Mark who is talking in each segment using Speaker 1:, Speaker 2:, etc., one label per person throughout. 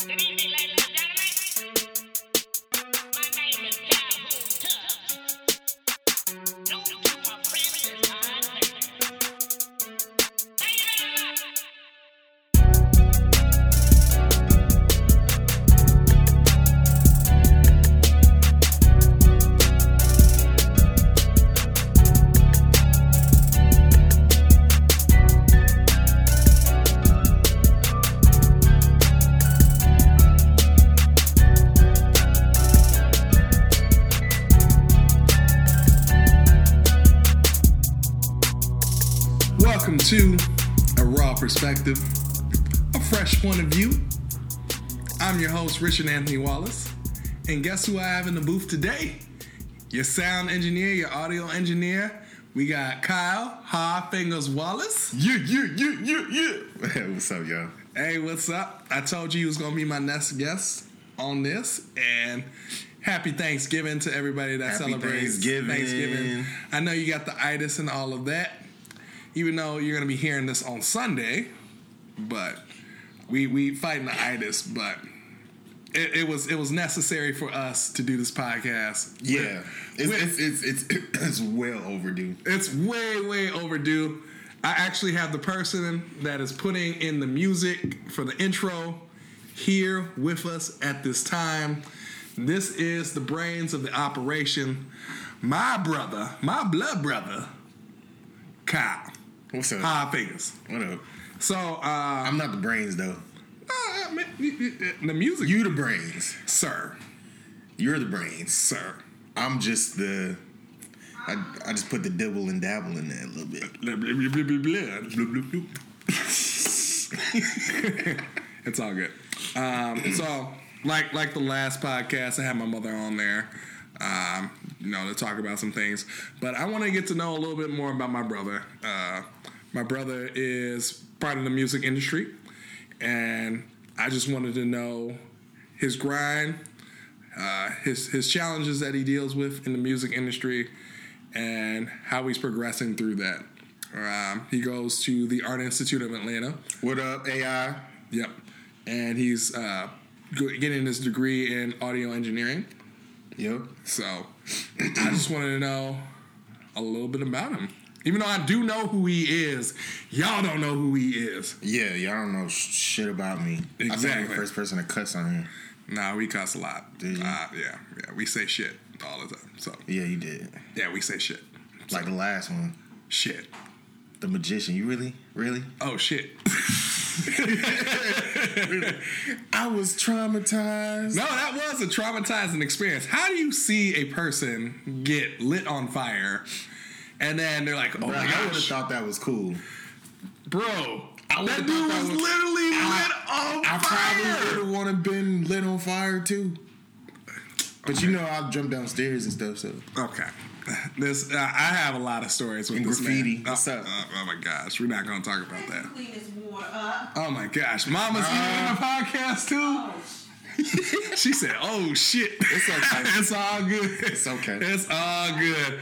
Speaker 1: Good evening,
Speaker 2: Anthony Wallace. And guess who I have in the booth today? Your sound engineer, your audio engineer. We got Kyle High Fingers Wallace.
Speaker 3: Yeah, yeah, yeah, yeah, yeah. What's up, y'all?
Speaker 2: Hey, what's up? I told you he was going to be my next guest on this. And happy Thanksgiving to everybody that
Speaker 3: Happy
Speaker 2: celebrates
Speaker 3: Thanksgiving.
Speaker 2: I know you got the itis and all of that. Even though you're going to be hearing this on Sunday, but we we fighting the itis, but it, it was it was necessary for us to do this podcast.
Speaker 3: Yeah, it's
Speaker 2: With-
Speaker 3: it's, it's it's it's well overdue.
Speaker 2: It's way, way overdue. I actually have the person that is putting in the music for the intro here with us at this time. This is the brains of the operation. My brother, my blood brother, Kyle.
Speaker 3: What's up?
Speaker 2: High fingers.
Speaker 3: What up?
Speaker 2: So, uh,
Speaker 3: I'm not the brains though.
Speaker 2: Uh, man, y- the music,
Speaker 3: You the brains.
Speaker 2: sir,
Speaker 3: You're the brains.
Speaker 2: sir.
Speaker 3: I'm just the. I, I just put the dibble and dabble in there a little bit.
Speaker 2: It's all good. Um, so, like like the last podcast, I had my mother on there, um, you know, to talk about some things. But I want to get to know a little bit more about my brother. Uh, my brother is part of the music industry, and I just wanted to know his grind, uh, his his challenges that he deals with in the music industry, and how he's progressing through that. Um, he goes to the Art Institute of Atlanta.
Speaker 3: What up, AI?
Speaker 2: Yep, and he's uh, getting his degree in audio engineering.
Speaker 3: Yo.
Speaker 2: So I just wanted to know a little bit about him. Even though I do know who he is, y'all don't know who he is.
Speaker 3: Yeah, y'all don't know shit about me. I think I'm
Speaker 2: Exactly.
Speaker 3: the first person to cuss on here.
Speaker 2: Nah, we cuss a lot. Uh, yeah, yeah, we say shit all the time. So
Speaker 3: Yeah, you did.
Speaker 2: yeah, we say shit.
Speaker 3: Like the last one,
Speaker 2: Shit.
Speaker 3: the magician. You really, really?
Speaker 2: Oh shit.
Speaker 3: I was traumatized.
Speaker 2: No, that was a traumatizing experience. How do you see a person get lit on fire and then they're like, oh
Speaker 3: Bro,
Speaker 2: my
Speaker 3: I would have thought that was cool.
Speaker 2: bro,
Speaker 3: I
Speaker 2: that dude
Speaker 3: that
Speaker 2: was,
Speaker 3: was-
Speaker 2: literally
Speaker 3: I-
Speaker 2: lit on fire.
Speaker 3: I probably would have want to been lit on fire too. But you know, I'll jump downstairs and stuff. So
Speaker 2: Okay. This uh, I have a lot of stories with
Speaker 3: And
Speaker 2: this
Speaker 3: graffiti.
Speaker 2: man.
Speaker 3: What's
Speaker 2: oh,
Speaker 3: up?
Speaker 2: Oh, oh my gosh, we're not gonna talk about that.
Speaker 4: Clean up.
Speaker 2: Oh my gosh, Mama's
Speaker 3: Uh,
Speaker 2: even in the podcast too.
Speaker 4: Oh,
Speaker 2: She said, "Oh shit,
Speaker 3: It's okay.
Speaker 2: it's all good.
Speaker 3: It's okay.
Speaker 2: It's all good."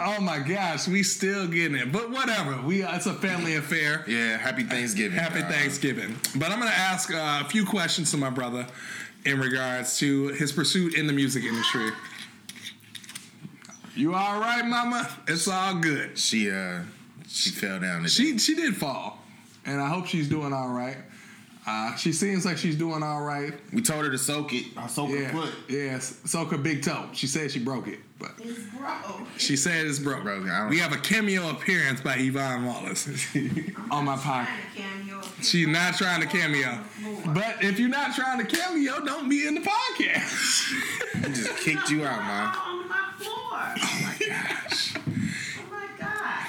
Speaker 4: Water flow.
Speaker 2: Oh my gosh, we still getting it, but whatever. We it's a family affair.
Speaker 3: yeah, happy Thanksgiving.
Speaker 2: Happy
Speaker 3: Uh,
Speaker 2: Thanksgiving. But I'm gonna ask uh, a few questions to my brother in regards to his pursuit in the music industry. You all right, Mama? It's all good.
Speaker 3: She uh, she fell down. Today.
Speaker 2: She she did fall, and I hope she's doing all right. Uh, she seems like she's doing all right.
Speaker 3: we told her to soak it. I soak
Speaker 2: Yeah,
Speaker 3: her foot.
Speaker 2: yes. So her big toe. She said she broke it, but
Speaker 4: It's broke.
Speaker 2: she said it's broke.
Speaker 3: Broke, I don't-
Speaker 2: We have a cameo appearance by Yvonne Wallace on my podcast.
Speaker 4: Trying to cameo.
Speaker 2: She's not trying to cameo. But if you're not trying to cameo, don't be in the podcast.
Speaker 3: I just kicked you out, man.
Speaker 4: On my floor.
Speaker 2: oh my gosh.
Speaker 4: Oh my God.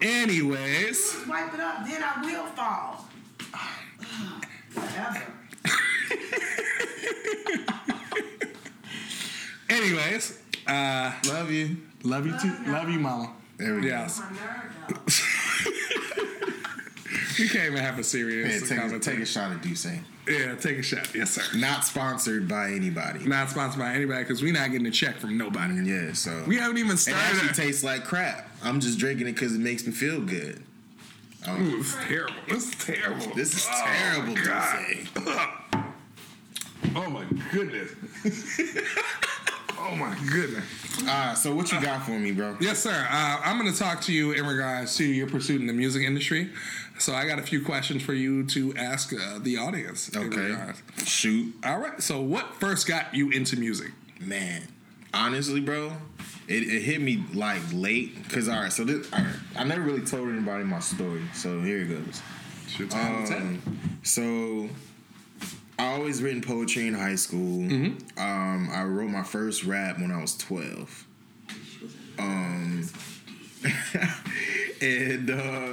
Speaker 2: Anyways,
Speaker 4: Just wipe it up, then I will fall. Whatever.
Speaker 2: anyways, uh,
Speaker 3: Love you.
Speaker 2: love you too. Love you, mama.
Speaker 3: There we go.
Speaker 2: Yes.
Speaker 4: My.
Speaker 2: You can't even have a
Speaker 3: Yeah,
Speaker 2: serious
Speaker 3: take, a, take a shot of D'usse.
Speaker 2: Yeah, take a shot. Yes, sir.
Speaker 3: Not sponsored by anybody.
Speaker 2: Not sponsored by anybody because we're not getting a check from nobody.
Speaker 3: Yeah, so
Speaker 2: We haven't even started.
Speaker 3: it actually tastes like crap. I'm just drinking it because it makes me feel good. Um,
Speaker 2: Ooh, it's terrible. This is terrible.
Speaker 3: This is
Speaker 2: Oh,
Speaker 3: terrible,
Speaker 2: God. Oh my goodness. oh my goodness.
Speaker 3: Ah, so what you got for me, bro?
Speaker 2: Yes, sir. Uh, I'm going to talk to you in regards to your pursuit in the music industry. So I got a few questions for you to ask uh, the audience.
Speaker 3: Okay. Shoot.
Speaker 2: All right. So what first got you into music?
Speaker 3: Man, honestly, bro, it, it hit me like late. Cause all right, so this, all right, I never really told anybody my story. So here it goes.
Speaker 2: Shoot, time to tell.
Speaker 3: Um, so I always written poetry in high school. Um, I wrote my first rap when I was twelve. Um, and uh,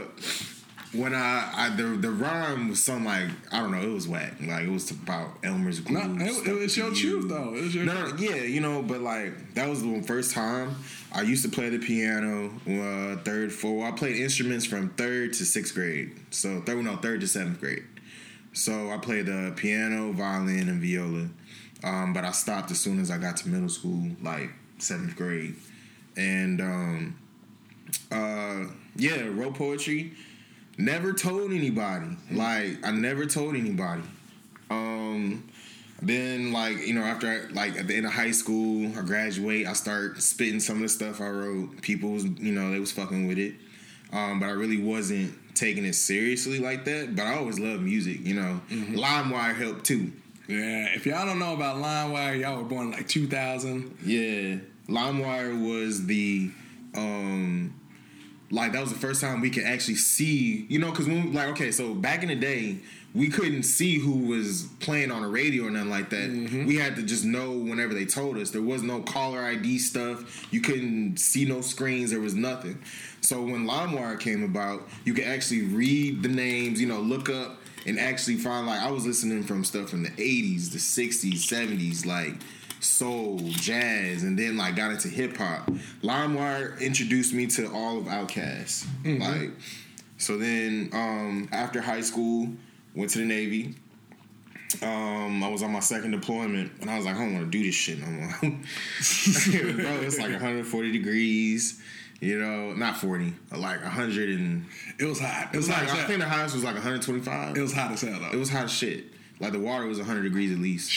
Speaker 3: when I, I the the rhyme was something like I don't know, it was whack. Like it was about Elmer's glue.
Speaker 2: No, it- it
Speaker 3: stuck
Speaker 2: was your
Speaker 3: you.
Speaker 2: truth, though. It your
Speaker 3: no, no, yeah, you know, but like that was the first time I used to play the piano. Uh, third, four. I played instruments from third to sixth grade. So third, no, third to seventh grade. So I played the piano, violin, and viola. Um, but I stopped as soon as I got to middle school, like seventh grade, and um, uh, yeah, wrote poetry. Never told anybody. Like I never told anybody. Um, then like you know after I, like at the end of high school, I graduate. I start spitting some of the stuff I wrote. People was you know they was fucking with it, um, but I really wasn't taking it seriously like that. But I always loved music. You know, LimeWire helped too.
Speaker 2: Yeah. If y'all don't know about LimeWire, y'all were born in like 2000.
Speaker 3: Yeah, LimeWire was the um like that was the first time we could actually see, you know, because when like okay, so back in the day, we couldn't see who was playing on the radio or nothing like that. We had to just know whenever they told us. There was no caller ID stuff. You couldn't see no screens. There was nothing. So when LimeWire came about, you could actually read the names, you know, look up and actually find like I was listening from stuff from the 80s, the 60s, 70s, like soul, jazz, and then like got into hip hop. LimeWire introduced me to all of Outkast. Like so then um after high school, went to the Navy. Um, I was on my second deployment and I was like, I don't want to do this shit no more. Bro, it's like 140 degrees, you know, not 40, like 100 and
Speaker 2: It was hot. It
Speaker 3: it
Speaker 2: was
Speaker 3: was
Speaker 2: hot
Speaker 3: like I think the highest was like 125.
Speaker 2: It was hot as hell though.
Speaker 3: It was hot as shit. Like the water was 100 degrees at least.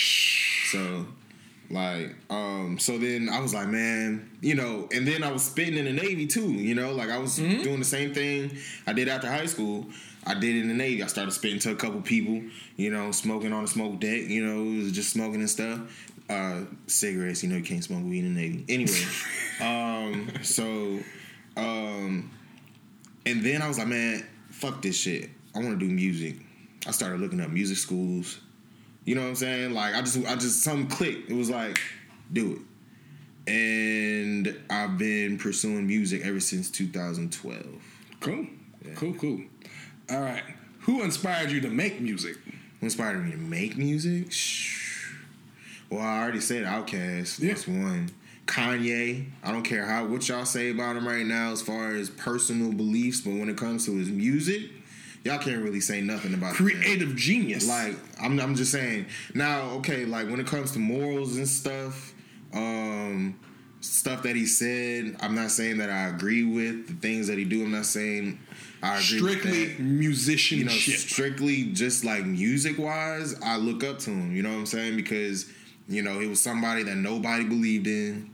Speaker 3: So, like, um, so then I was like, man, you know, and then I was spitting in the Navy too, you know, like I was doing the same thing I did after high school. I did in the Navy. I started spitting to a couple people, you know, smoking on the smoke deck, you know, just smoking and stuff. Uh, cigarettes, you know, you can't smoke weed in the Navy. Anyway, um, so, um, and then I was like, man, fuck this shit. I want to do music. I started looking up music schools. You know what I'm saying? Like I just I just something clicked. It was like, do it. And I've been pursuing music ever since 2012.
Speaker 2: cool. Cool, cool. All right. Who inspired you to make music?
Speaker 3: Who inspired me to make music? Shh. Well, I already said Outkast.
Speaker 2: Yeah.
Speaker 3: That's one. Kanye. I don't care how what y'all say about him right now as far as personal beliefs, but when it comes to his music, y'all can't really say nothing about.
Speaker 2: Creative genius.
Speaker 3: Like I'm, I'm just saying. Now, okay, like when it comes to morals and stuff, um, stuff that he said, I'm not saying that I agree with the things that he do. I'm not saying
Speaker 2: strictly musicianship.
Speaker 3: You know, strictly just like music wise, I look up to him. You know what I'm saying? Because you know he was somebody that nobody believed in.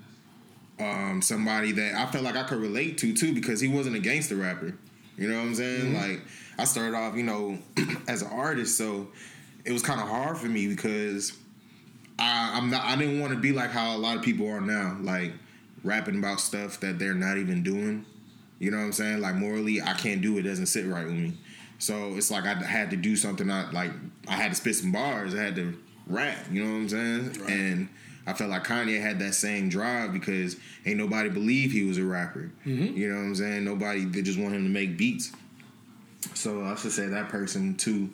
Speaker 3: Um, somebody that I felt like I could relate to too because he wasn't a gangster rapper. You know what I'm saying? Like I started off, you know, as an artist, so it was kind of hard for me because I, I'm not. I didn't want to be like how a lot of people are now, like rapping about stuff that they're not even doing. You know what I'm saying? Like morally, I can't do it. Doesn't sit right with me. So it's like I had to do something. I like I had to spit some bars. I had to rap. You know what I'm saying?
Speaker 2: Right.
Speaker 3: And I felt like Kanye had that same drive because ain't nobody believe he was a rapper. You know what I'm saying? Nobody they just want him to make beats. So I should say that person too.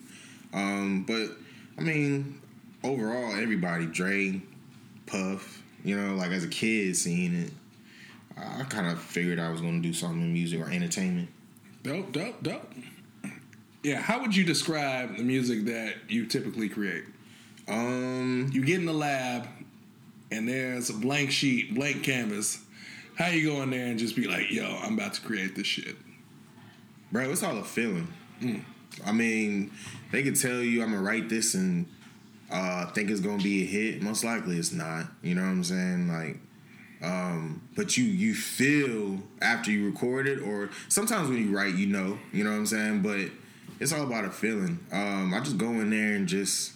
Speaker 3: Um, but I mean, overall, everybody, Dre, Puff, you know, like as a kid seeing it, I kind of figured I was going to do something in music or entertainment.
Speaker 2: Dope, dope, dope. Yeah, how would you describe the music that you typically create?
Speaker 3: Um,
Speaker 2: You get in the lab and there's a blank sheet, blank canvas. How you go in there and just be like, yo, I'm about to create this shit?
Speaker 3: bro, it's all a feeling. I mean, they could tell you I'm gonna write this and uh, think it's gonna be a hit. Most likely, it's not. You know what I'm saying? Like, um, but you you feel after you record it, or sometimes when you write, you know, you know what I'm saying. But it's all about a feeling. Um, I just go in there and just.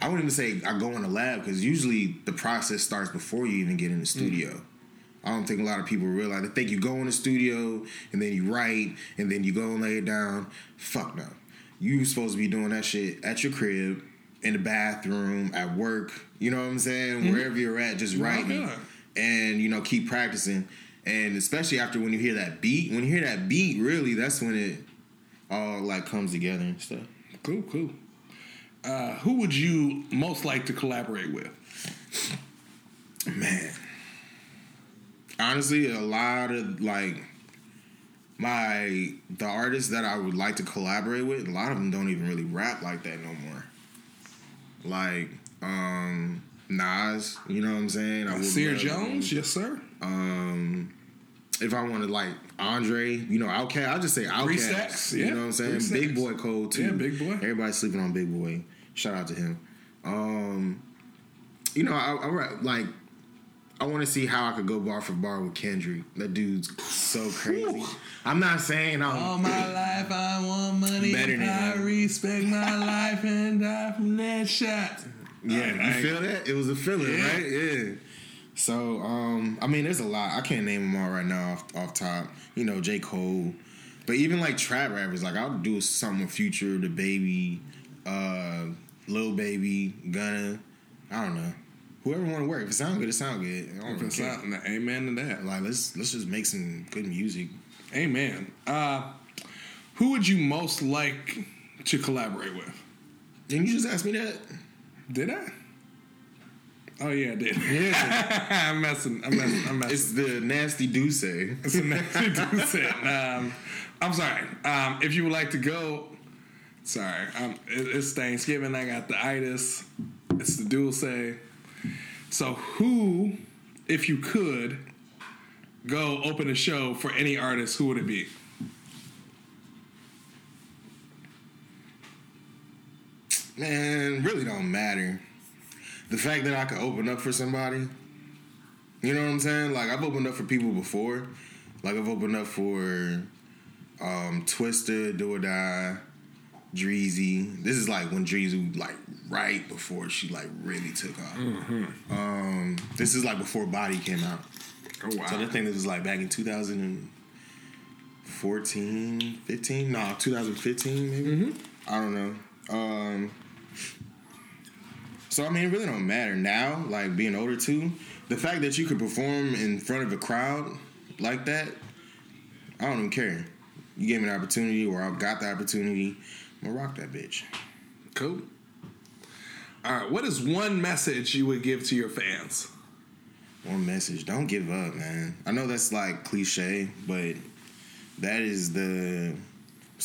Speaker 3: I wouldn't even say I go in the lab because usually the process starts before you even get in the studio. I don't think a lot of people realize. They think you go in the studio and then you write and then you go and lay it down. Fuck no. You supposed to be doing that shit at your crib, in the bathroom, at work. You know what I'm saying? Wherever you're at, just writing. And you know keep practicing. And especially after when you hear that beat, when you hear that beat, really, that's when it all like comes together and stuff.
Speaker 2: Cool, cool. Uh, who would you most like to collaborate with?
Speaker 3: Man. Honestly, a lot of like my the artists that I would like to collaborate with, a lot of them don't even really rap like that no more. Like um Nas, you know what I'm saying? I would
Speaker 2: Sear Jones, yes sir.
Speaker 3: Um if I wanted like Andre, you know, Outkast, I'll just say Outkast.
Speaker 2: Stacks,
Speaker 3: You know what I'm saying?
Speaker 2: Three
Speaker 3: Big
Speaker 2: Stacks.
Speaker 3: Boy Code too.
Speaker 2: Yeah, Big Boi.
Speaker 3: Everybody's sleeping on Big Boi. Shout out to him. Um, you know, I, I like. I want to see how I could go bar for bar with Kendrick. That dude's so crazy. I'm not saying I'm.
Speaker 2: All my life I want money.
Speaker 3: Better than
Speaker 2: I respect my life and die from that shot.
Speaker 3: Yeah,
Speaker 2: I-
Speaker 3: you
Speaker 2: I-
Speaker 3: feel that? It was a feeling,
Speaker 2: Yeah.
Speaker 3: right? Yeah. So, um, I mean, there's a lot. I can't name them all right now off, off top. You know, J. Cole. But even like trap rappers, like I'll do something with Future, The Baby, uh, Lil Baby, Gunna. I don't know. Whoever want to work. If it sound good, it sound good. I don't
Speaker 2: If it's not, amen to that.
Speaker 3: Like let's let's just make some good music.
Speaker 2: Amen. Uh, who would you most like to collaborate with?
Speaker 3: Didn't you just ask me that?
Speaker 2: Did I? Oh yeah, I did.
Speaker 3: Yeah.
Speaker 2: I'm messing. I'm messing. I'm messing.
Speaker 3: it's the nasty D'usse.
Speaker 2: It's a nasty D'usse. Um, I'm sorry. Um, if you would like to go, sorry. Um, it, it's Thanksgiving. I got the itis. It's the D'usse. So who, if you could, go open a show for any artist, who would it be?
Speaker 3: Man, really don't matter. The fact that I could open up for somebody, you know what I'm saying? Like I've opened up for people before. Like I've opened up for um Twista, Do or Die, Dreezy. This is like when Dreezy like right before she like really took off. Um this is like before Body came out.
Speaker 2: Oh wow.
Speaker 3: So I thing this was like back in 2014, 15? No, 2015 maybe. I don't know. Um, so I mean, it really don't matter now. Like being older too, the fact that you could perform in front of a crowd like that, I don't even care. You gave me the opportunity, or I got the opportunity. I'm gonna rock that bitch.
Speaker 2: Cool. All right. What is one message you would give to your fans?
Speaker 3: One message: Don't give up, man. I know that's like cliche, but that is the.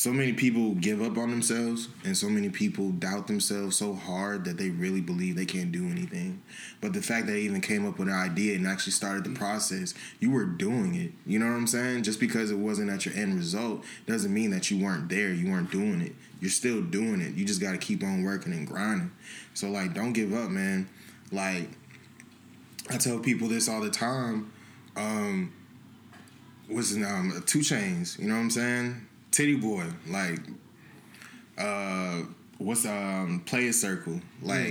Speaker 3: So many people give up on themselves, and so many people doubt themselves so hard that they really believe they can't do anything. But the fact that they even came up with an idea and actually started the process, you were doing it. You know what I'm saying? Just because it wasn't at your end result doesn't mean that you weren't there. You weren't doing it. You're still doing it. You just got to keep on working and grinding. So like, don't give up, man. Like, I tell people this all the time. Um, his name? 2 Chainz. You know what I'm saying? Tity Boi. Like, uh, what's um, Playaz Circle? Like,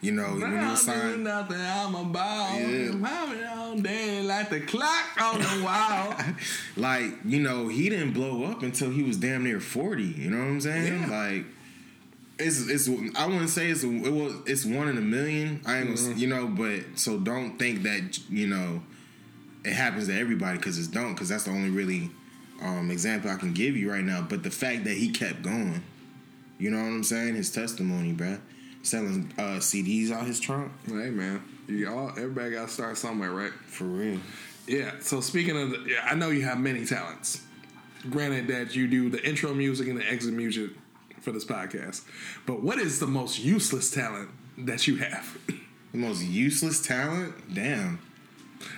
Speaker 3: you know, when he was signed.
Speaker 2: nothing, I'm a ball.
Speaker 3: Yeah.
Speaker 2: I'm on there like the clock on the wall.
Speaker 3: Like, you know, he didn't blow up until he was damn near 40. You know what I'm saying?
Speaker 2: Yeah.
Speaker 3: Like, it's it's I wouldn't say it's a, it was it's one in a million. I ain't gonna,
Speaker 2: Mm-hmm.
Speaker 3: you know, but so don't think that you know it happens to everybody because it's don't because that's the only really um, example I can give you right now. But the fact that he kept going, you know what I'm saying? His testimony, bruh. Selling uh, CDs out his trunk
Speaker 2: hey man, you all everybody got to start somewhere, right?
Speaker 3: for real.
Speaker 2: Yeah. So speaking of, the, yeah, I know you have many talents. Granted that you do the intro music and the exit music for this podcast, but what is the most useless talent that you have?
Speaker 3: The most useless talent, damn.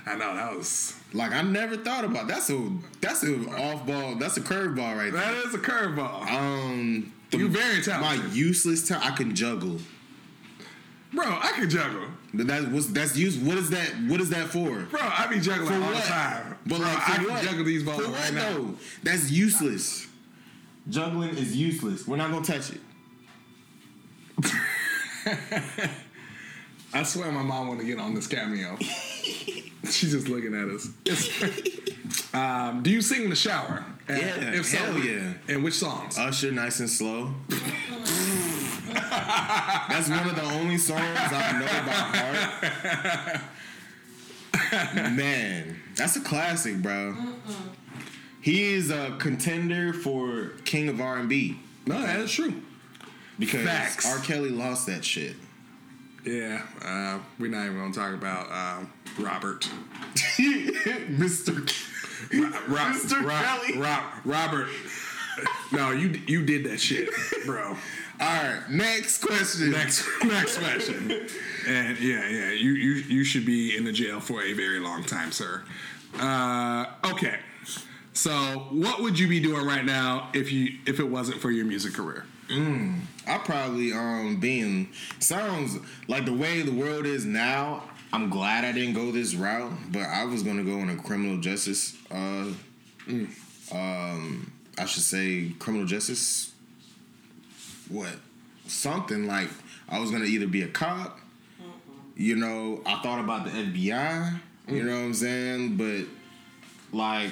Speaker 2: I know that was
Speaker 3: Like I never thought about that's a that's a off ball that's a curveball right there.
Speaker 2: that is a curveball.
Speaker 3: Um, the-
Speaker 2: You very
Speaker 3: my
Speaker 2: talented.
Speaker 3: useless talent I can juggle.
Speaker 2: Bro, I can juggle.
Speaker 3: But That was that's used. What is that? What is that for?
Speaker 2: Bro, I be juggling
Speaker 3: For
Speaker 2: all
Speaker 3: what?
Speaker 2: the time.
Speaker 3: But
Speaker 2: Bro,
Speaker 3: like,
Speaker 2: I can
Speaker 3: what?
Speaker 2: juggle these balls
Speaker 3: For
Speaker 2: right now.
Speaker 3: though? That's useless. Juggling is useless. We're not gonna touch it.
Speaker 2: I swear my mom want to get on this cameo. She's just looking at us. It's- um, do you sing in the shower? And
Speaker 3: Yeah,
Speaker 2: If so,
Speaker 3: hell yeah.
Speaker 2: And which songs?
Speaker 3: Usher, nice and slow. That's one of the only songs I know by heart. Man, that's a classic, bro. He is a contender for King of R and B
Speaker 2: no, that's true.
Speaker 3: because
Speaker 2: Facts.
Speaker 3: R. Kelly lost that shit.
Speaker 2: Yeah, uh, we're not even gonna talk about um, Robert.
Speaker 3: Mister.
Speaker 2: Rob,
Speaker 3: Mr.
Speaker 2: Rob-
Speaker 3: Kelly.
Speaker 2: Rob- Robert. No, you you did that shit, bro.
Speaker 3: All right, next question.
Speaker 2: Next next question. And yeah, yeah, you you you should be in the jail for a very long time, sir. Uh, okay. So, what would you be doing right now if you if it wasn't for your music career?
Speaker 3: I probably um being sounds like the way the world is now. I'm glad I didn't go this route, but I was gonna go in a criminal justice. Uh, um, I should say criminal justice. What? Something like I was gonna either be a cop. You know, I thought about the FBI. You know what I'm saying, but like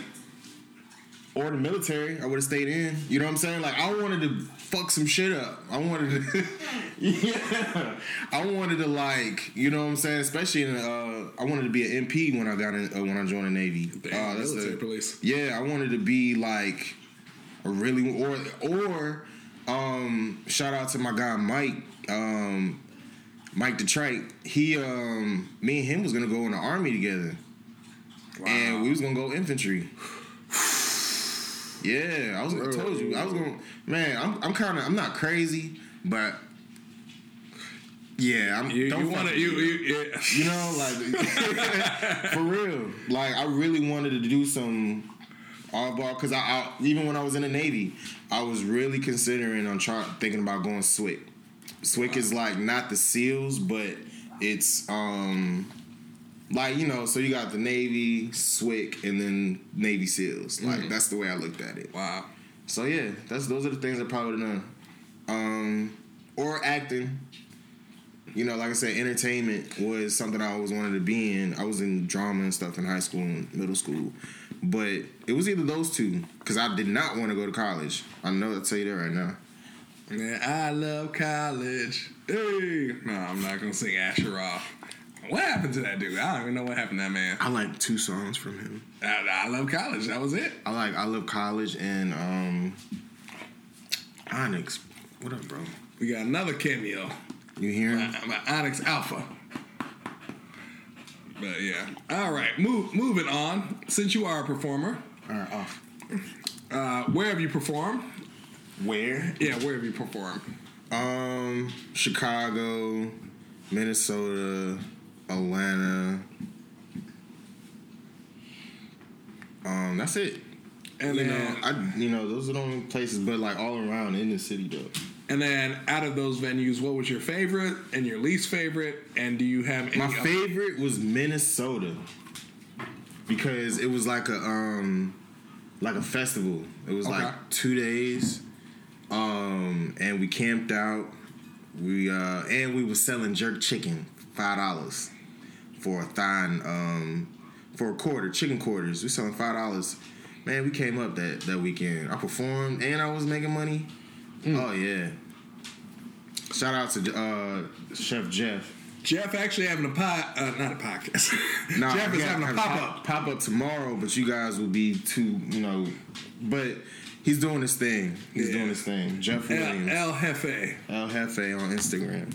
Speaker 3: or the military, I would have stayed in. You know what I'm saying? Like I wanted to fuck some shit up. I wanted to, yeah. I wanted to like, you know what I'm saying? Especially in, uh, I wanted to be an MP when I got in, uh, when I joined the Navy.
Speaker 2: Damn,
Speaker 3: Uh, that's
Speaker 2: military
Speaker 3: the-
Speaker 2: police.
Speaker 3: Yeah, I wanted to be like a really or or um shout out to my guy Mike. Um Mike Detroit, he um me and him was gonna go in the army together. And we was gonna go infantry. Yeah, I was. I told you, I was gonna. Man, I'm. I'm kind of. I'm not crazy, but yeah, I'm.
Speaker 2: You,
Speaker 3: don't
Speaker 2: you want to you, you, yeah.
Speaker 3: You know, like for real. Like I really wanted to do some oddball because I, I even when I was in the Navy, I was really considering on trying thinking about going SWCC. SWCC is like not the SEALs, but it's um like you know, so you got the Navy, SWCC, and then Navy SEALs. Like that's the way I looked at it.
Speaker 2: Wow.
Speaker 3: So yeah, that's those are the things I probably done. Um, or acting. You know, like I said, entertainment was something I always wanted to be in. I was in drama and stuff in high school and middle school, but it was either those two because I did not want to go to college. I know I'll tell you that right now.
Speaker 2: Man, I love college. Hey. No, I'm not gonna sing Asher Roth. What happened to that dude? I don't even know what happened to that man.
Speaker 3: I like two songs from him.
Speaker 2: I, I love college. That was it.
Speaker 3: I like I love college and um, Onyx. What up, bro?
Speaker 2: We got another cameo.
Speaker 3: You hear him?
Speaker 2: I'm an Onyx Alpha. But yeah. All right. Move, moving on. Since you are a performer,
Speaker 3: All right, off.
Speaker 2: uh, where have you performed?
Speaker 3: Where?
Speaker 2: Yeah, where have you performed?
Speaker 3: Um, Chicago, Minnesota, Atlanta. Um, that's it.
Speaker 2: And
Speaker 3: you
Speaker 2: then,
Speaker 3: know, I you know those are the only places, but like all around in the city though.
Speaker 2: and then, out of those venues, what was your favorite and your least favorite? And do you have any?
Speaker 3: My
Speaker 2: other-
Speaker 3: favorite was Minnesota because it was like a um like a festival. It was
Speaker 2: Okay.
Speaker 3: like two days, um, and we camped out. We uh, and we were selling jerk chicken five dollars for a thigh um for a quarter chicken quarters. We selling five dollars. Man, we came up that that weekend. I performed and I was making money. Oh yeah. Shout out to uh, Chef Jeff.
Speaker 2: Jeff actually having a pod, uh, not a podcast.
Speaker 3: Nah,
Speaker 2: Jeff is having a pop up.
Speaker 3: pop up tomorrow, but you guys will be too, you know. But he's doing his thing. He's
Speaker 2: Yeah.
Speaker 3: doing his thing. Jeff
Speaker 2: El,
Speaker 3: Williams,
Speaker 2: El Jefe.
Speaker 3: El Jefe on Instagram.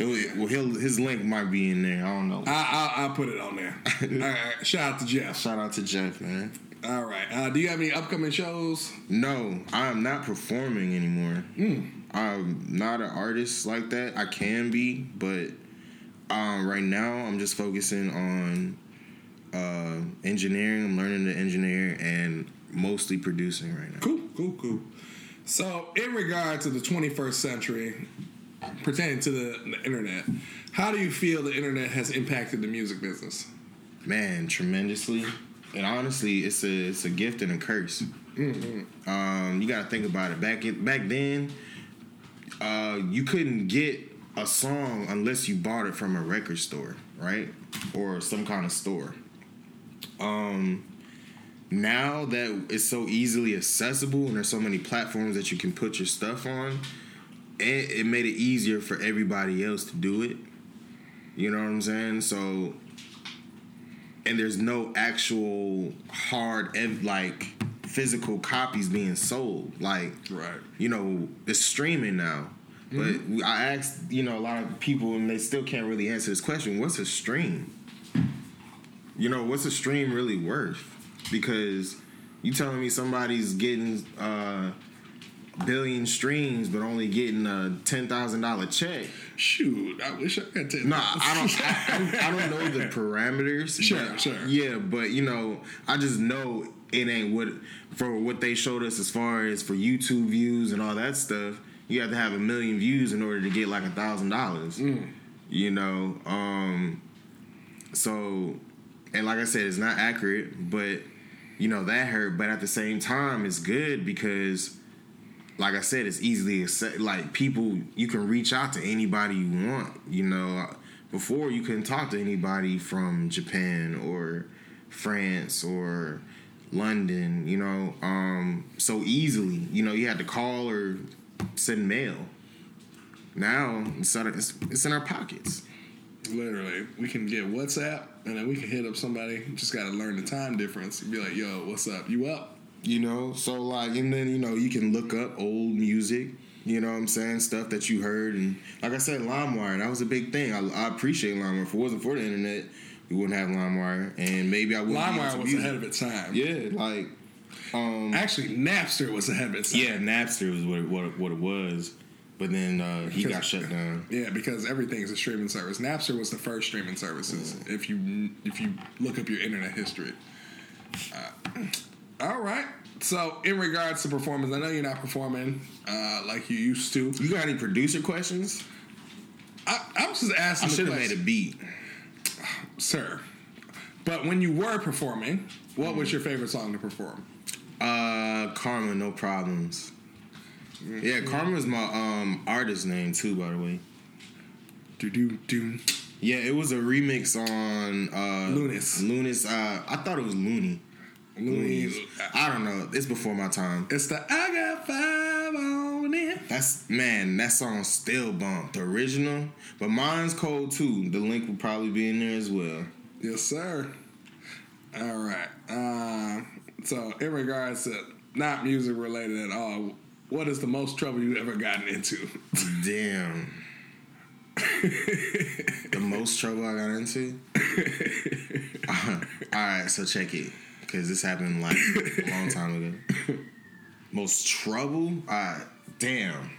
Speaker 3: It- well, he'll, his link might be in there. I don't know.
Speaker 2: I, I, I'll put it on there. All right. Shout out to Jeff.
Speaker 3: Shout out to Jeff, man.
Speaker 2: All right. Uh, do you have any upcoming shows?
Speaker 3: No, I am not performing anymore.
Speaker 2: Hmm.
Speaker 3: I'm not an artist like that. I can be, but um, right now I'm just focusing on uh, engineering. I'm learning to engineer and mostly producing right now.
Speaker 2: Cool, cool, cool. So, in regard to the 21st century, pertaining to the, the internet, How do you feel the internet has impacted the music business?
Speaker 3: Man, tremendously. And honestly, it's a it's a gift and a curse. Um, you got to think about it. Back in, back then, uh, you couldn't get a song unless you bought it from a record store, right, or some kind of store. Um, now that it's so easily accessible and there's so many platforms that you can put your stuff on, it, it made it easier for everybody else to do it. You know what I'm saying? So and there's no actual hard ev- like physical copies being sold like
Speaker 2: Right.
Speaker 3: you know it's streaming now but we- i asked you know a lot of people and they still can't really answer this question what's a stream you know what's a stream really worth because you telling me somebody's getting uh billion streams but only getting a $10000 check
Speaker 2: Shoot, I wish I could tell.
Speaker 3: no, I don't. I, I, don't- I don't know the parameters.
Speaker 2: Sure,
Speaker 3: but-
Speaker 2: sure.
Speaker 3: Yeah, but you know, I just know it ain't what for what they showed us as far as for YouTube views and all that stuff. You have to have a million views in order to get like a thousand dollars. You know, um, so and like I said, it's not accurate, but you know that hurt. But at the same time, it's good because like I said, it's easily accept- like people you can reach out to anybody you want. You know, before you couldn't talk to anybody from Japan or France or London. You know, um, so easily. You know, you had to call or send mail. Now it's, it's, it's in our pockets.
Speaker 2: Literally, we can get WhatsApp and then we can hit up somebody. Just got to learn the time difference. Be like, yo, what's up? You up?
Speaker 3: You know, so like, and then you know, you can look up old music. You know what I'm saying? Stuff that you heard, and like I said, LimeWire that was a big thing. I, I appreciate LimeWire. If it wasn't for the internet, we wouldn't have LimeWire, and maybe I wouldn't.
Speaker 2: LimeWire was
Speaker 3: music.
Speaker 2: ahead of its time.
Speaker 3: Yeah, like, um,
Speaker 2: Actually, Napster was ahead of its time.
Speaker 3: yeah, Napster was what it, what it, what it was, but then uh, he got shut down.
Speaker 2: Yeah, because everything's a streaming service. Napster was the first streaming services. If you if you look up your internet history. Uh, all right. So, in regards to performance, I know you're not performing uh, like you used to.
Speaker 3: You got any producer questions?
Speaker 2: I, I was just asking.
Speaker 3: I should have made a beat.
Speaker 2: sir. But when you were performing, what was your favorite song to perform?
Speaker 3: Uh, Karma, no problems. Yeah, Karma's my um artist name too, by the way.
Speaker 2: Do do do.
Speaker 3: Yeah, it was a remix on uh
Speaker 2: Luniz.
Speaker 3: Luniz. Uh, I thought it was Looney. Luniz. I don't know. It's before my time.
Speaker 2: It's the I got five on it.
Speaker 3: That's man. That song still bumped. The original, but mine's cold too. The link will probably be in there as well.
Speaker 2: Yes, sir. All right. Uh, so, in regards to not music related at all, what is the most trouble you ever gotten into?
Speaker 3: Damn. the most trouble I got into. All right, so check it because this happened like a long time ago. Most trouble? Right, damn.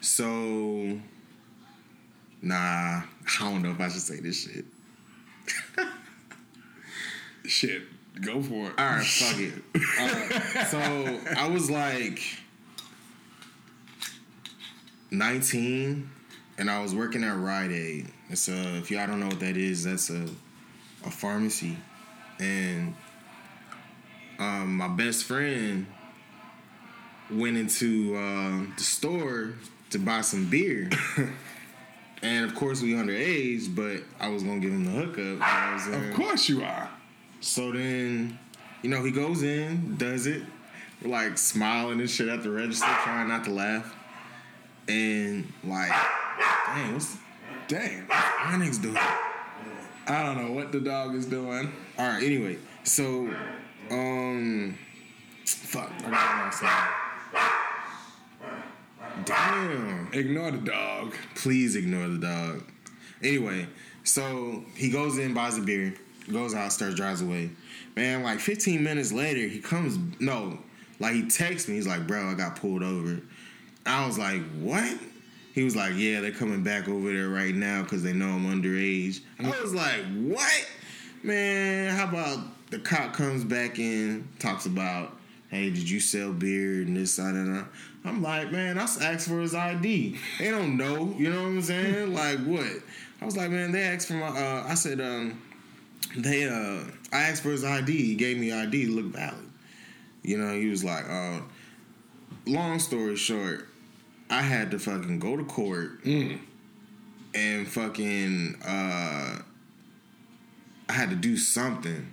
Speaker 3: So, nah, I don't know if I should say this shit.
Speaker 2: Shit, go for it.
Speaker 3: All right, fuck it. Uh, so I was like 19, and I was working at Rite Aid. It's a, if y'all don't know what that is, that's a a pharmacy, and um, my best friend went into uh, the store to buy some beer. And of course we underage, but I was gonna give him the hookup. you know what I'm saying?
Speaker 2: Of course you are.
Speaker 3: So then, you know, he goes in, does it, we're like smiling and shit at the register, trying not to laugh. And like, dang, what's
Speaker 2: Dang.
Speaker 3: my niggas doing?
Speaker 2: I don't know what the dog is doing.
Speaker 3: All right, anyway, so, um, fuck, I got. Damn.
Speaker 2: Ignore the dog.
Speaker 3: Please ignore the dog. Anyway, so he goes in, buys a beer, goes out, starts drives away. Man, like 15 minutes later, he comes. No, like he texts me. He's like, "Bro, I got pulled over." I was like, "What?" He was like, "Yeah, they're coming back over there right now because they know I'm underage." I was like, "What?" Man, how about the cop comes back in, talks about, "Hey, did you sell beer and this, that, and that?" I'm like, man, I asked for his ID. They don't know, you know what I'm saying? like what? I was like, man, they asked for my. Uh, I said, um, they. Uh, I asked for his ID. He gave me ID. Look valid. You know, he was like, uh, long story short, I had to fucking go to court and fucking. Uh, I had to do something,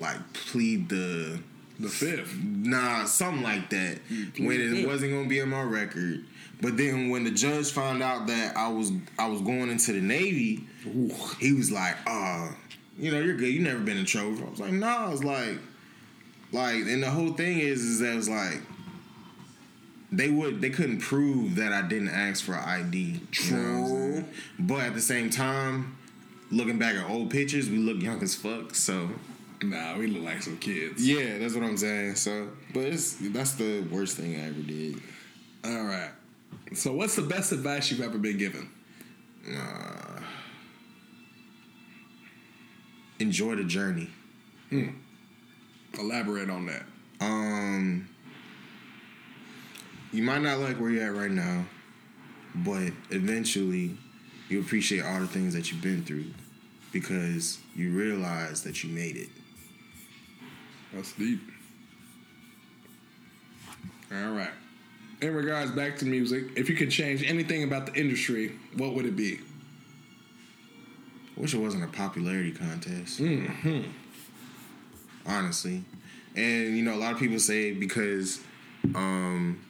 Speaker 3: like plead the
Speaker 2: The fifth.
Speaker 3: Nah, something like that. When it wasn't gonna be on my record. But then when the judge found out that I was I was going into the Navy, he was like, uh, you know, you're good. You never been in trouble. I was like, no, nah. I was like, like, and the whole thing is, is that it's like they would they couldn't prove that I didn't ask for ID. you know
Speaker 2: True.
Speaker 3: But at the same time, looking back at old pictures, we look young as fuck. So
Speaker 2: Nah, we look like some kids.
Speaker 3: yeah, that's what I'm saying. So, but it's that's the worst thing I ever did.
Speaker 2: All right. So, what's the best advice you've ever been given?
Speaker 3: Enjoy the journey. Hmm.
Speaker 2: Elaborate on that.
Speaker 3: Um, you might not like where you're at right now, but eventually you appreciate all the things that you've been through because you realize that you made it.
Speaker 2: That's deep. All right. In regards back to music, if you could change anything about the industry, what would it be?
Speaker 3: Wish it wasn't a popularity contest. Honestly. And you know, a lot of people say because um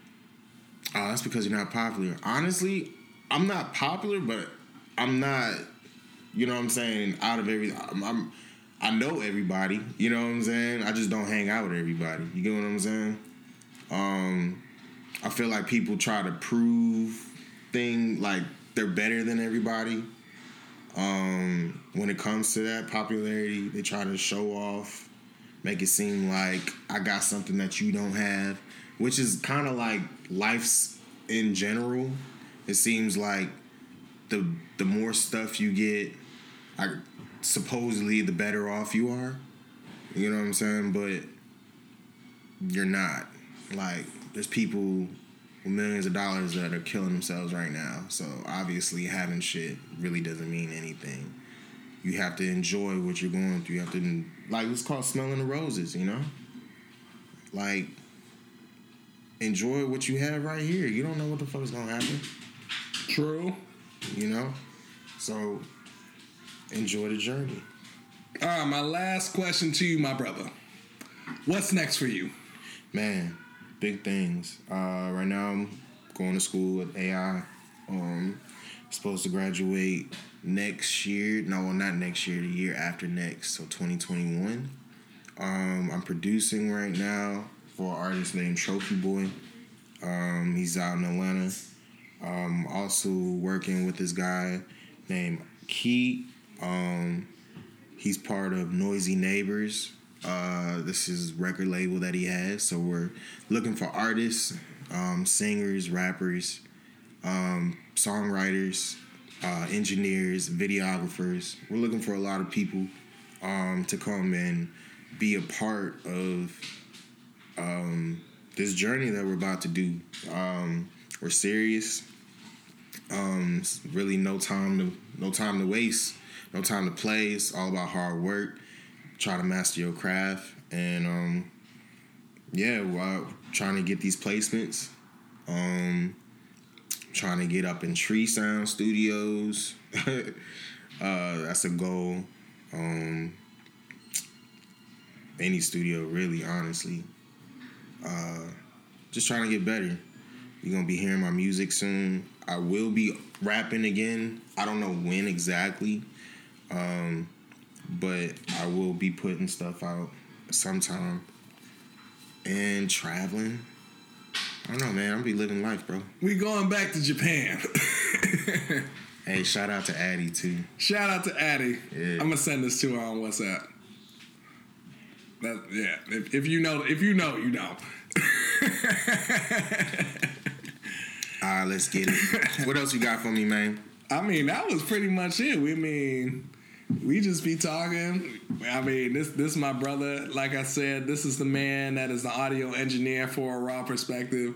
Speaker 3: oh, that's because you're not popular. Honestly, I'm not popular, but I'm not you know what I'm saying, out of everything, I'm, I'm I know everybody, you know what I'm saying? I just don't hang out with everybody. You get what I'm saying? Um I feel like people try to prove thing like they're better than everybody um, when it comes to that popularity, they try to show off, make it seem like I got something that you don't have, which is kind of like life's in general. It seems like the the more stuff you get, I, supposedly the better off you are. You know what I'm saying? But you're not. Like there's people with millions of dollars that are killing themselves right now. So obviously having shit really doesn't mean anything. You have to enjoy what you're going through. You have to like it's called smelling the roses, you know? Like enjoy what you have right here. You don't know what the fuck is gonna happen,
Speaker 2: True.
Speaker 3: you know? So enjoy the journey.
Speaker 2: All right, my last question to you, my brother. What's next for you?
Speaker 3: Man, big things. Uh, right now, I'm going to school at AI. Um, supposed to graduate next year. No, well, not next year. The year after next, so 2021. Um, I'm producing right now for an artist named Trophy Boy. Um, he's out in Atlanta. Um, also working with this guy named Keith. Um, he's part of Noisy Neighbors. Uh, this is record label that he has. So we're looking for artists, um, singers, rappers, um, songwriters, uh, engineers, videographers. We're looking for a lot of people um, to come and be a part of um, this journey that we're about to do. Um, we're serious. Um, really no time to no time to waste, no time to play. It's all about hard work. Try to master your craft, and um, yeah, while trying to get these placements. Um, trying to get up in Tree Sound Studios. uh, that's a goal. Um, any studio, really, honestly. Uh, just trying to get better. You're gonna be hearing my music soon. I will be rapping again. I don't know when exactly, um, but I will be putting stuff out sometime. And traveling. I don't know, man. I'll be living life, bro.
Speaker 2: We going back to Japan.
Speaker 3: Hey, shout out to Addie too.
Speaker 2: Shout out to Addie.
Speaker 3: Yeah.
Speaker 2: I'm gonna send this to her on WhatsApp. That, yeah, if, if you know, if you know, you know.
Speaker 3: All right, let's get it. what else you got for me, man?
Speaker 2: I mean, that was pretty much it. We mean, we just be talking. I mean, this this my brother. Like I said, this is the man that is the audio engineer for a raw perspective.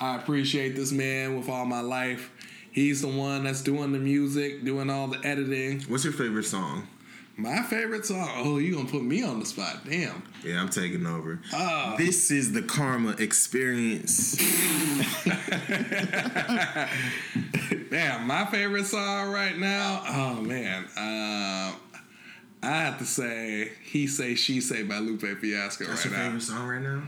Speaker 2: I appreciate this man with all my life. He's the one that's doing the music, doing all the editing.
Speaker 3: What's your favorite song?
Speaker 2: My favorite song. Oh, you gonna put me on the spot? Damn.
Speaker 3: Yeah, I'm taking over.
Speaker 2: Ah.
Speaker 3: this is the Karma Experience.
Speaker 2: Damn, my favorite song right now. Oh man, um, I have to say "He Say She Say" by Lupe Fiasco
Speaker 3: That's
Speaker 2: right
Speaker 3: your
Speaker 2: now.
Speaker 3: favorite song right now?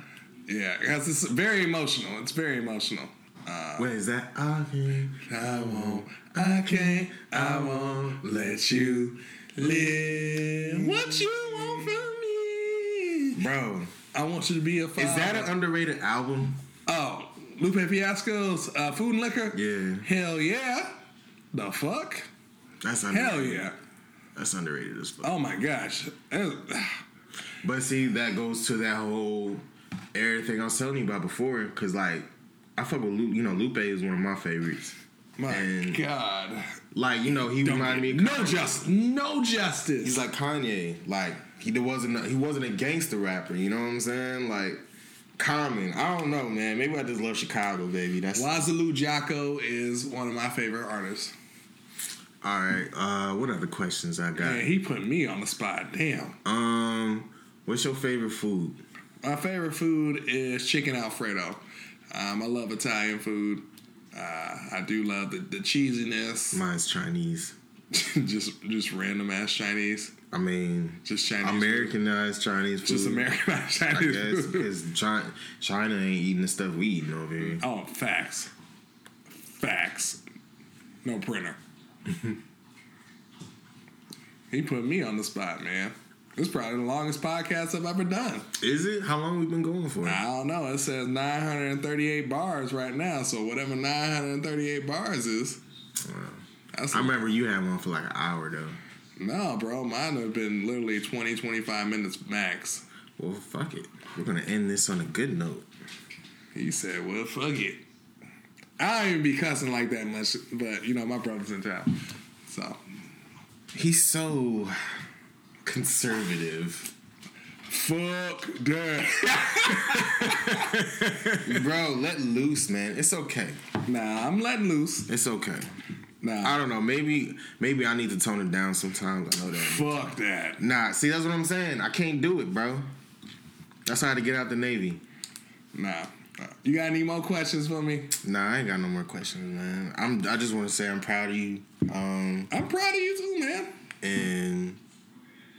Speaker 2: Yeah, because it's very emotional. It's very emotional. Uh,
Speaker 3: What is that? I can't.
Speaker 2: I won't, I can't, I won't let you live what you want from me.
Speaker 3: Bro,
Speaker 2: I want you to be a father.
Speaker 3: is that an underrated album?
Speaker 2: oh Lupe Fiasco's uh, Food and Liquor?
Speaker 3: Yeah.
Speaker 2: Hell yeah. The fuck?
Speaker 3: That's underrated.
Speaker 2: Hell yeah.
Speaker 3: That's underrated as fuck.
Speaker 2: Oh my gosh.
Speaker 3: But see, that goes to that whole everything I was telling you about before. Cause like, I fuck with Lupe. You know, Lupe is one of my favorites.
Speaker 2: My
Speaker 3: And-
Speaker 2: God.
Speaker 3: Like, you know, he
Speaker 2: Don't
Speaker 3: reminded me.
Speaker 2: no justice. No justice.
Speaker 3: He's like Kanye. Like he wasn't. A, he wasn't a gangster rapper. You know what I'm saying? Like Common. I don't know, man. Maybe I just love Chicago, baby. That's
Speaker 2: Wasalu Jaco is one of my favorite artists.
Speaker 3: all right. Uh, what other questions I got?
Speaker 2: Man, he put me on the spot. Damn.
Speaker 3: Um, what's your favorite food?
Speaker 2: My favorite food is chicken Alfredo. Um, I love Italian food. Uh, I do love the, the cheesiness.
Speaker 3: Mine's Chinese.
Speaker 2: just just random ass Chinese.
Speaker 3: I mean,
Speaker 2: Just Chinese. food.
Speaker 3: Americanized Chinese food.
Speaker 2: Just Americanized ass
Speaker 3: I
Speaker 2: Chinese
Speaker 3: guess
Speaker 2: food.
Speaker 3: because China, China ain't eating the stuff we eating over here.
Speaker 2: Oh, facts. Facts. No printer. he put me on the spot, man. This is probably the longest podcast I've ever done.
Speaker 3: Is it? How long we been going for?
Speaker 2: I don't know. It says 938 bars right now. So whatever 938 bars is, that's
Speaker 3: I remember you had one for like an hour though.
Speaker 2: no, bro. Mine have been literally 20, 25 minutes max.
Speaker 3: Well, fuck it. We're gonna end this on a good note.
Speaker 2: He said, "Well, fuck it." I don't even be cussing like that much, but you know my brother's in town, so
Speaker 3: He's so conservative.
Speaker 2: fuck that.
Speaker 3: Bro, let loose, man. It's okay.
Speaker 2: Nah, I'm letting loose.
Speaker 3: It's okay.
Speaker 2: Nah,
Speaker 3: I don't know. Maybe maybe I need to tone it down sometimes. I know that.
Speaker 2: fuck that.
Speaker 3: Nah, see that's what I'm saying. I can't do it, bro. That's how I had to get out the Navy.
Speaker 2: Nah. You got any more questions for me?
Speaker 3: Nah, I ain't got no more questions, man. I'm I just wanna say I'm proud of you. Um
Speaker 2: I'm proud of you too, man.
Speaker 3: and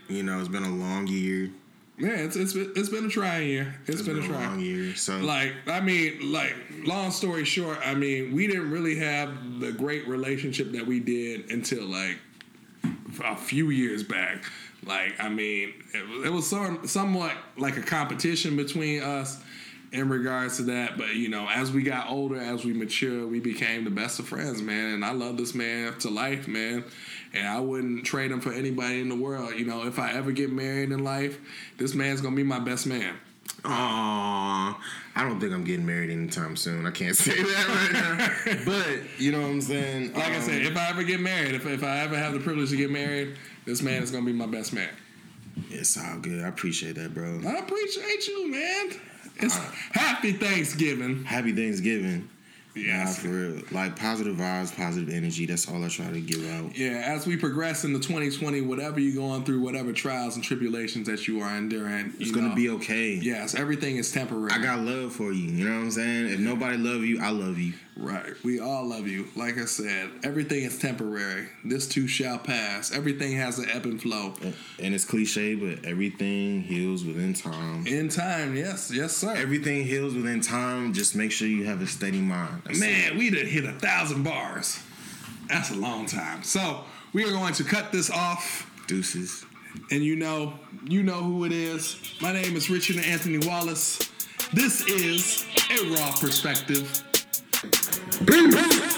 Speaker 3: you know, it's been a long year.
Speaker 2: Yeah, it's it's been, it's been a trying year.
Speaker 3: It's
Speaker 2: been, a
Speaker 3: long
Speaker 2: trying.
Speaker 3: year. So
Speaker 2: Like I mean, like long story short, I mean, we didn't really have the great relationship that we did until like a few years back. Like I mean, it, was- it was some, somewhat like a competition between us in regards to that. But you know, as we got older, as we matured, we became the best of friends, man. And I love this man to life, man. And I wouldn't trade him for anybody in the world. You know, if I ever get married in life, this man's gonna be my best man.
Speaker 3: Aw, I don't think I'm getting married anytime soon. I can't say that right now. but you know what I'm saying?
Speaker 2: Like I
Speaker 3: Um,
Speaker 2: said, if I ever get married, if, if I ever have the privilege to get married, this man is gonna be my best man.
Speaker 3: it's all good. I appreciate that, bro.
Speaker 2: I appreciate you, man. It's happy Thanksgiving.
Speaker 3: Happy Thanksgiving. Nah, for real. Like positive vibes, positive energy. That's all I try to give out.
Speaker 2: Yeah, as we progress into 2020, whatever you're going through, whatever trials and tribulations that you are enduring,
Speaker 3: It's gonna be okay.
Speaker 2: Yes, everything is temporary.
Speaker 3: I got love for you. You know what I'm saying? If nobody love you, I love you.
Speaker 2: Right. We all love you. Like I said, everything is temporary. This too shall pass. Everything has an ebb and flow.
Speaker 3: And it's cliche, but everything heals within time.
Speaker 2: In time, yes, yes, sir.
Speaker 3: Everything heals within time. Just make sure you have a steady mind. That's it.
Speaker 2: Man, we done hit a thousand bars. That's a long time. So we are going to cut this off,
Speaker 3: Deuces.
Speaker 2: and you know, you know who it is. My name is Richard Anthony Wallace. This is a raw perspective.
Speaker 3: Peace.